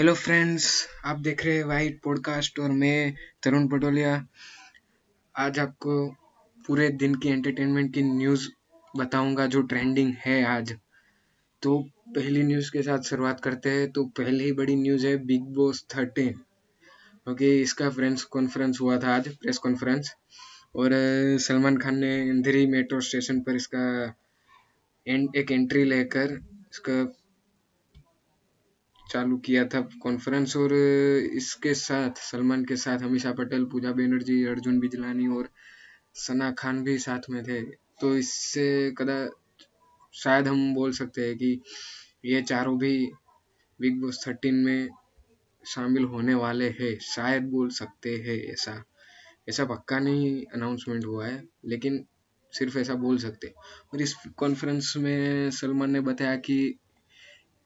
Hello friends आप देख रहे हैं वाइट पॉडकास्ट और मैं, तरुण पटोलिया। आज आपको पूरे दिन की एंटरटेनमेंट की न्यूज़ बताऊँगा जो ट्रेंडिंग है आज। तो पहली न्यूज़ के साथ शुरुआत करते हैं। तो पहली बड़ी न्यूज़ है बिग बॉस थर्टीन ओके इसका फ्रेंड्स कॉन्फ्रेंस हुआ था आज प्रेस कॉन्फ्रेंस और सलमान खान ने इंदिरी मेट्रो स्टेशन पर इसका एक एंट्री लेकर इसका चालू किया था कॉन्फ्रेंस और इसके साथ, सलमान के साथ हमीशा पटेल, पूजा बनर्जी, अर्जुन बिजलानी और सना खान भी साथ में थे। तो इससे कदा, शायद हम बोल सकते हैं कि ये चारों भी बिग बॉस थर्टीन में शामिल होने वाले हैं। शायद बोल सकते हैं ऐसा। ऐसा पक्का नहीं अनाउंसमेंट हुआ है, लेकिन सिर्फ़ ऐसा बोल सकते और इस कॉन्फ्रेंस में सलमान ने बताया कि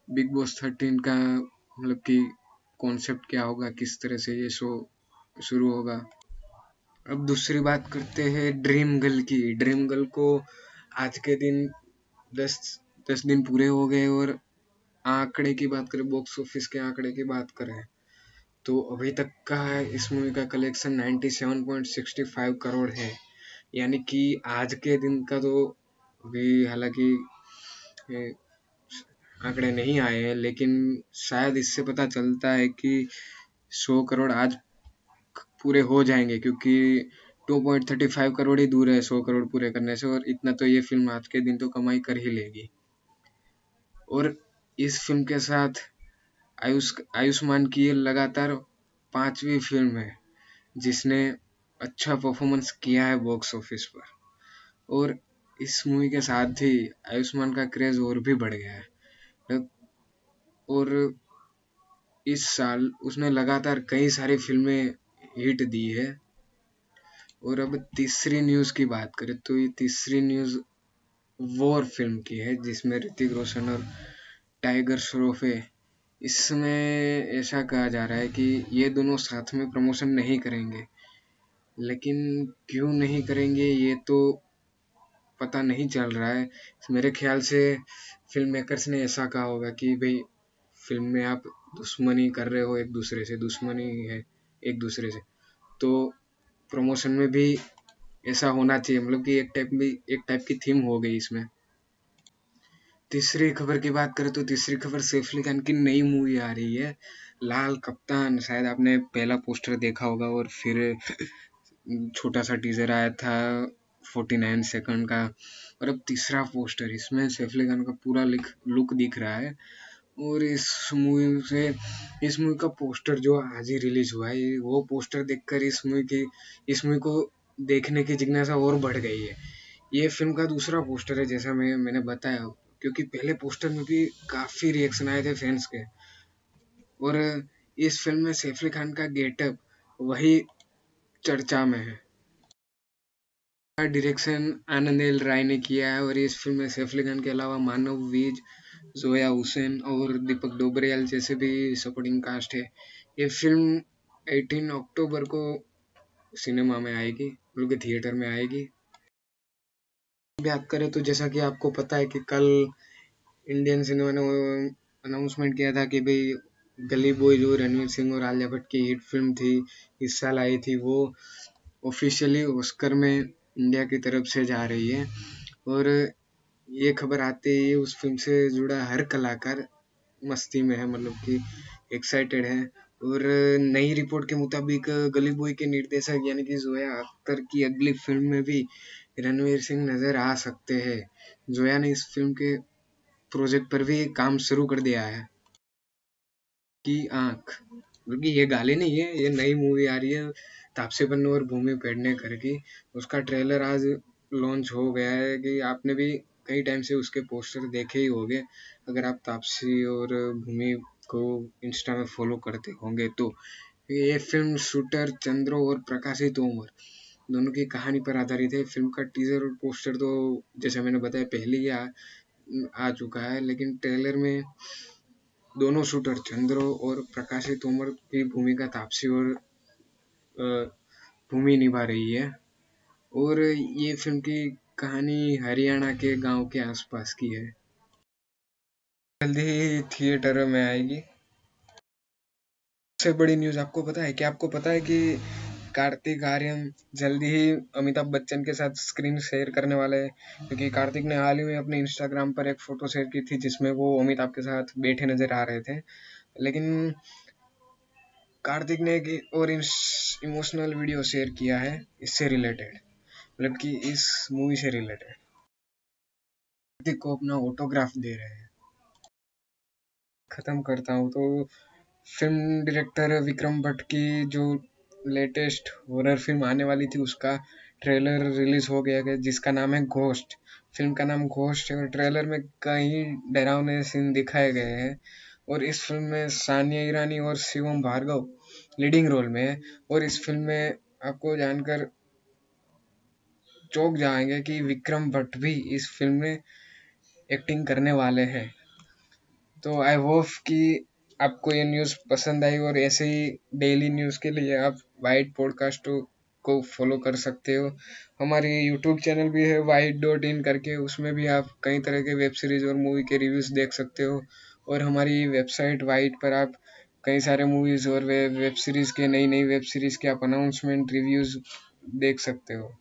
बिग बॉस थर्टीन का मतलब कि कॉन्सेप्ट क्या होगा, किस तरह से ये शो शुरू होगा? अब दूसरी बात करते हैं ड्रीम गर्ल की। ड्रीम गर्ल को आज के दिन दस दस दिन पूरे हो गए और आंकड़े की बात करें बॉक्स ऑफ़िस के आंकड़े की बात करें तो अभी तक का है इस मूवी का कलेक्शन 97.65 करोड़ है। यानी कि आज के दिन का तो अभी हालाँकि आंकड़े नहीं आए हैं, लेकिन शायद इससे पता चलता है कि सौ करोड़ आज पूरे हो जाएँगे, क्योंकि 2.35 करोड़ ही दूर है सौ करोड़ पूरे करने से, और इतना तो ये फ़िल्म आज के दिन तो कमाई कर ही लेगी। और इस फ़िल्म के साथ आयुष, आयुष्मान की ये लगातार पांचवी फ़िल्म है, जिसने अच्छा परफॉर्मेंस किया है बॉक्स ऑफ़िस पर। और इस मूवी के साथ ही आयुष्मान का क्रेज और भी बढ़ गया है। और इस साल उसने लगातार कई सारी फ़िल्में हिट दी है। और अब तीसरी न्यूज़ की बात करें तो ये तीसरी न्यूज़ वॉर फ़िल्म की है, जिसमें ऋतिक रोशन और टाइगर श्रॉफ है। इसमें ऐसा कहा जा रहा है कि ये दोनों साथ में प्रमोशन नहीं करेंगे। लेकिन क्यों नहीं करेंगे, ये तो पता नहीं चल रहा है। मेरे ख्याल से फ़िल्म मेकर्स ने ऐसा कहा होगा कि भाई फ़िल्म में आप दुश्मनी कर रहे हो एक दूसरे से, दुश्मनी है एक दूसरे से। तो प्रमोशन में भी ऐसा होना चाहिए मतलब कि एक टाइप भी, एक टाइप की थीम हो गई इसमें। तीसरी खबर की बात करें तो तीसरी खबर सैफ अली खान की नई मूवी आ रही है, लाल कप्तान। शायद आपने पहला पोस्टर देखा होगा और फिर छोटा सा टीजर आया था फोर्टी नाइन सेकंड का। और अब तीसरा पोस्टर इसमें सैफ अली खान का पूरा लुक दिख रहा है। और इस मूवी से, इस मूवी का पोस्टर जो आज ही रिलीज़ हुआ है, वो पोस्टर देखकर इस मूवी की, इस मूवी को देखने की जिज्ञासा और बढ़ गई है। ये फ़िल्म का दूसरा पोस्टर है, जैसा मैं, मैंने बताया, क्योंकि पहले पोस्टर में भी काफ़ी रिएक्शन आए थे फैंस के। और इस फ़िल्म में सैफ अली खान का गेटअप वही चर्चा में है। डायरेक्शन आनंद एल राय ने किया है, और इस फ़िल्म में सैफ अली खान के अलावा मानव वीज जोया हुसैन और दीपक डोबरियाल जैसे भी सपोर्टिंग कास्ट है। ये फ़िल्म 18 अक्टूबर को सिनेमा में आएगी, बल्कि थिएटर में आएगी। बात करें तो जैसा कि आपको पता है कि कल इंडियन सिनेमा ने अनाउंसमेंट किया था कि भाई गली बॉय जो रणवीर सिंह और आलिया भट्ट की हिट फ़िल्म थी, इस साल आई थी, वो ऑफिशियली ऑस्कर में इंडिया की तरफ़ से जा रही है। और ये खबर आते ही उस फ़िल्म से जुड़ा हर कलाकार मस्ती में है मतलब कि एक्साइटेड है। और नई रिपोर्ट के मुताबिक गली बॉय के निर्देशक यानी कि जोया अख्तर की अगली फ़िल्म में भी रणवीर सिंह नज़र आ सकते हैं। जोया ने इस फ़िल्म के प्रोजेक्ट पर भी काम शुरू कर दिया है। की आँख। क्योंकि ये गाली नहीं है, ये नई मूवी आ रही है, तापसी पन्नू और भूमि पेडनेकर की। उसका ट्रेलर आज लॉन्च हो गया है कि आपने भी कई टाइम से उसके पोस्टर देखे ही होंगे। अगर आप तापसी और भूमि को इंस्टा में फॉलो करते होंगे तो। ये फ़िल्म शूटर चंद्रो और प्रकाशी तोमर दोनों की कहानी पर आधारित है। फ़िल्म का टीजर और पोस्टर तो जैसे मैंने बताया पहले ही आ, आ चुका है लेकिन ट्रेलर में दोनों शूटर चंद्रो और प्रकाशी तोमर की भूमिका तापसी और भूमि निभा रही है। और ये फ़िल्म की कहानी हरियाणा के गाँव के आसपास की है। जल्दी ही थिएटर में आएगी। सबसे बड़ी न्यूज़ आपको पता है? क्या आपको पता है कि कार्तिक आर्यन जल्दी ही अमिताभ बच्चन के साथ स्क्रीन शेयर करने वाले हैं? क्योंकि कार्तिक ने हाल ही में अपने इंस्टाग्राम पर एक फ़ोटो शेयर की थी, जिसमें वो अमिताभ के साथ बैठे नज़र आ रहे थे। लेकिन कार्तिक ने एक और इमोशनल वीडियो शेयर किया है, इससे रिलेटेड मतलब कि इस मूवी से रिलेटेड कार्तिक को अपना ऑटोग्राफ दे रहे हैं। ख़त्म करता हूँ तो फ़िल्म डायरेक्टर विक्रम भट्ट की जो लेटेस्ट हॉरर फ़िल्म आने वाली थी, उसका ट्रेलर रिलीज़ हो गया है, जिसका नाम है घोस्ट फ़िल्म का नाम घोस्ट है और ट्रेलर में कई डरावने सीन दिखाए गए हैं। और इस फ़िल्म में सानिया ईरानी और शिवम भार्गव लीडिंग रोल में है। और इस फ़िल्म में आपको जानकर चौक जाएँगे कि विक्रम भट्ट भी इस फ़िल्म में एक्टिंग करने वाले हैं। तो आई होप कि आपको ये न्यूज़ पसंद आई और ऐसे ही डेली न्यूज़ के लिए आप वाइट पॉडकास्ट को फॉलो कर सकते हो। हमारी यूट्यूब चैनल भी है वाइट डॉट इन करके, उसमें भी आप कई तरह के वेब सीरीज़ और मूवी के रिव्यूज़ देख सकते हो। और हमारी वेबसाइट वाइट पर आप कई सारे मूवीज़ और वे वेब सीरीज़ के नई नई वेब सीरीज़ के आप अनाउंसमेंट रिव्यूज़ देख सकते हो।